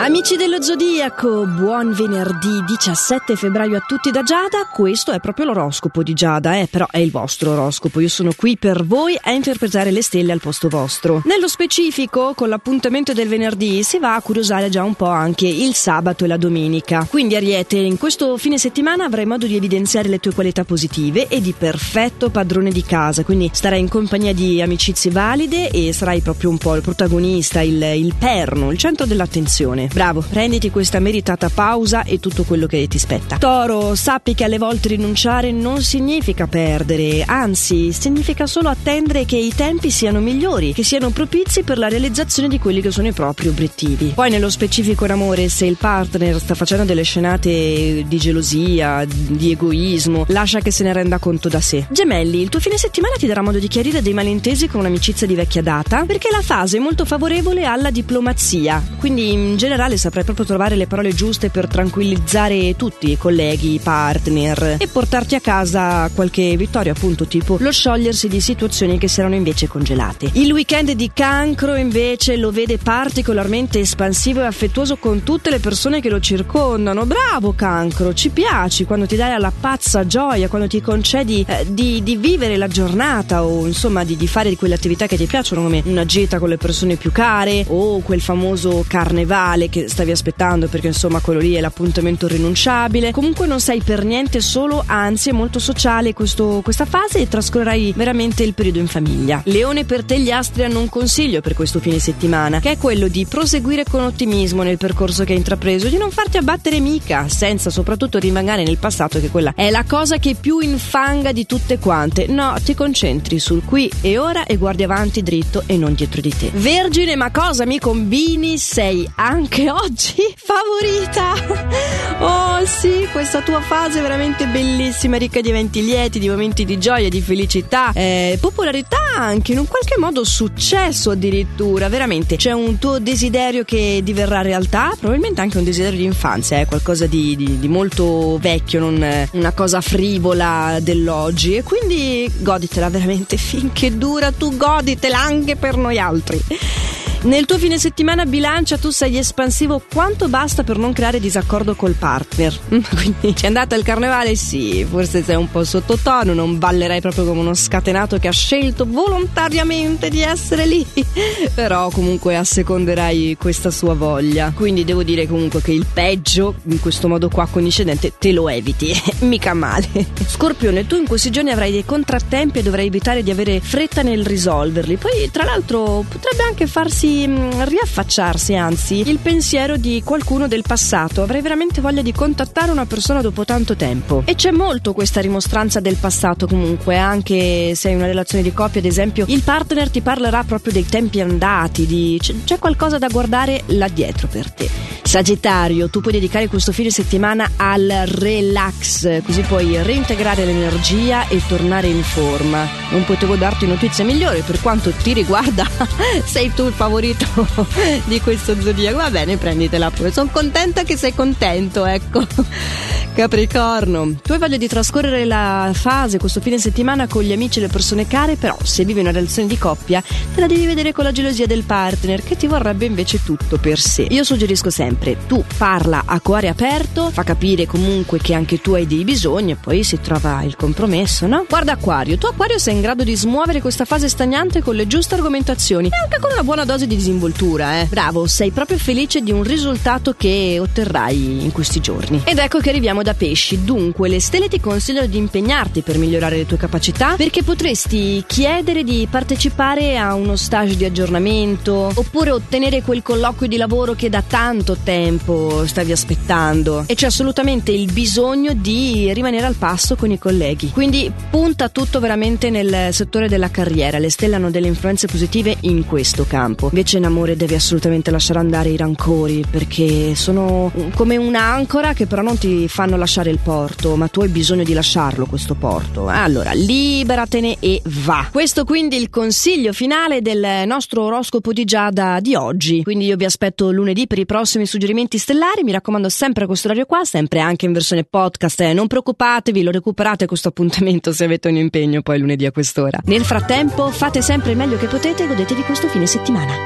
Amici dello Zodiaco, buon venerdì 17 febbraio a tutti da Giada. Questo è proprio l'oroscopo di Giada, eh, però è il vostro oroscopo. Io sono qui per voi a interpretare le stelle al posto vostro. Nello specifico, con l'appuntamento del venerdì si va a curiosare già un po' anche il sabato e la domenica. Quindi Ariete, in questo fine settimana avrai modo di evidenziare le tue qualità positive e di perfetto padrone di casa, quindi starai in compagnia di amicizie valide e sarai proprio un po' il protagonista, il, il perno, il centro dell'attenzione. Bravo, prenditi questa meritata pausa e tutto quello che ti spetta. Toro, sappi che alle volte rinunciare non significa perdere, anzi, significa solo attendere che i tempi siano migliori, che siano propizi per la realizzazione di quelli che sono i propri obiettivi. Poi nello specifico in amore, se il partner sta facendo delle scenate di gelosia, di egoismo, lascia che se ne renda conto da sé. Gemelli, il tuo fine settimana ti darà modo di chiarire dei malintesi con un'amicizia di vecchia data, perché la fase è molto favorevole alla diplomazia, quindi in generale generale saprai proprio trovare le parole giuste per tranquillizzare tutti, colleghi, partner e portarti a casa qualche vittoria, appunto, tipo lo sciogliersi di situazioni che si erano invece congelate. Il weekend di cancro invece lo vede particolarmente espansivo e affettuoso con tutte le persone che lo circondano. Bravo cancro, ci piaci quando ti dai alla pazza gioia, quando ti concedi eh, di, di, vivere la giornata o insomma di, di fare quelle attività che ti piacciono come una gita con le persone più care o quel famoso carnevale che stavi aspettando perché insomma quello lì è l'appuntamento rinunciabile. Comunque non sei per niente solo, anzi è molto sociale questo, questa fase e trascorrerai veramente il periodo in famiglia. Leone per te gli astri hanno un consiglio per questo fine settimana che è quello di proseguire con ottimismo nel percorso che hai intrapreso, di non farti abbattere mica, senza soprattutto rimanere nel passato che quella è la cosa che più infanga di tutte quante. No, ti concentri sul qui e ora e guardi avanti dritto e non dietro di te. Vergine, ma cosa mi combini? Sei anche anche oggi favorita. Oh sì, questa tua fase è veramente bellissima, ricca di eventi lieti, di momenti di gioia, di felicità, eh, popolarità anche, in un qualche modo successo addirittura, veramente. C'è un tuo desiderio che diverrà realtà, probabilmente anche un desiderio di infanzia, eh, qualcosa di, di, di molto vecchio, non una cosa frivola dell'oggi e quindi goditela veramente finché dura, tu goditela anche per noi altri. Nel tuo fine settimana bilancia tu sei espansivo quanto basta per non creare disaccordo col partner. Quindi ci è andata il carnevale? Sì, forse sei un po' sottotono, non ballerai proprio come uno scatenato che ha scelto volontariamente di essere lì. Però comunque asseconderai questa sua voglia. Quindi devo dire comunque che il peggio, in questo modo qua condiscendente, te lo eviti. Mica male. Scorpione, tu in questi giorni avrai dei contrattempi e dovrai evitare di avere fretta nel risolverli. Poi, tra l'altro, potrebbe anche farsi farsi mm, riaffacciarsi, anzi, il pensiero di qualcuno del passato. Avrei veramente voglia di contattare una persona dopo tanto tempo. E c'è molto questa rimostranza del passato comunque, anche se hai una relazione di coppia, ad esempio, il partner ti parlerà proprio dei tempi andati, di... c'è qualcosa da guardare là dietro per te. Sagittario, tu puoi dedicare questo fine settimana al relax, così puoi reintegrare l'energia e tornare in forma. Non potevo darti notizie migliori, per quanto ti riguarda, sei tu il favorito di questo zodiaco. Va bene, prenditela pure. Sono contenta che sei contento, ecco. Capricorno, tu hai voglia di trascorrere la fase questo fine settimana con gli amici e le persone care, però se vivi una relazione di coppia te la devi vedere con la gelosia del partner che ti vorrebbe invece tutto per sé. Io suggerisco sempre, tu parla a cuore aperto, fa capire comunque che anche tu hai dei bisogni e poi si trova il compromesso, no? Guarda Aquario, tu Aquario sei in grado di smuovere questa fase stagnante con le giuste argomentazioni e anche con una buona dose di disinvoltura, eh. Bravo, sei proprio felice di un risultato che otterrai in questi giorni. Ed ecco che arriviamo da pesci. Dunque, le stelle ti consigliano di impegnarti per migliorare le tue capacità perché potresti chiedere di partecipare a uno stage di aggiornamento oppure ottenere quel colloquio di lavoro che da tanto tempo stavi aspettando e c'è assolutamente il bisogno di rimanere al passo con i colleghi. Quindi punta tutto veramente nel settore della carriera. Le stelle hanno delle influenze positive in questo campo. Invece in amore devi assolutamente lasciare andare i rancori perché sono come un'ancora che però non ti fanno lasciare il porto, ma tu hai bisogno di lasciarlo questo porto. Allora, liberatene e va. Questo quindi il consiglio finale del nostro oroscopo di Giada di oggi. Quindi io vi aspetto lunedì per i prossimi suggerimenti stellari. Mi raccomando sempre a questo orario qua, sempre anche in versione podcast. Eh. Non preoccupatevi, lo recuperate questo appuntamento se avete un impegno poi lunedì a quest'ora. Nel frattempo, fate sempre il meglio che potete e godetevi questo fine settimana.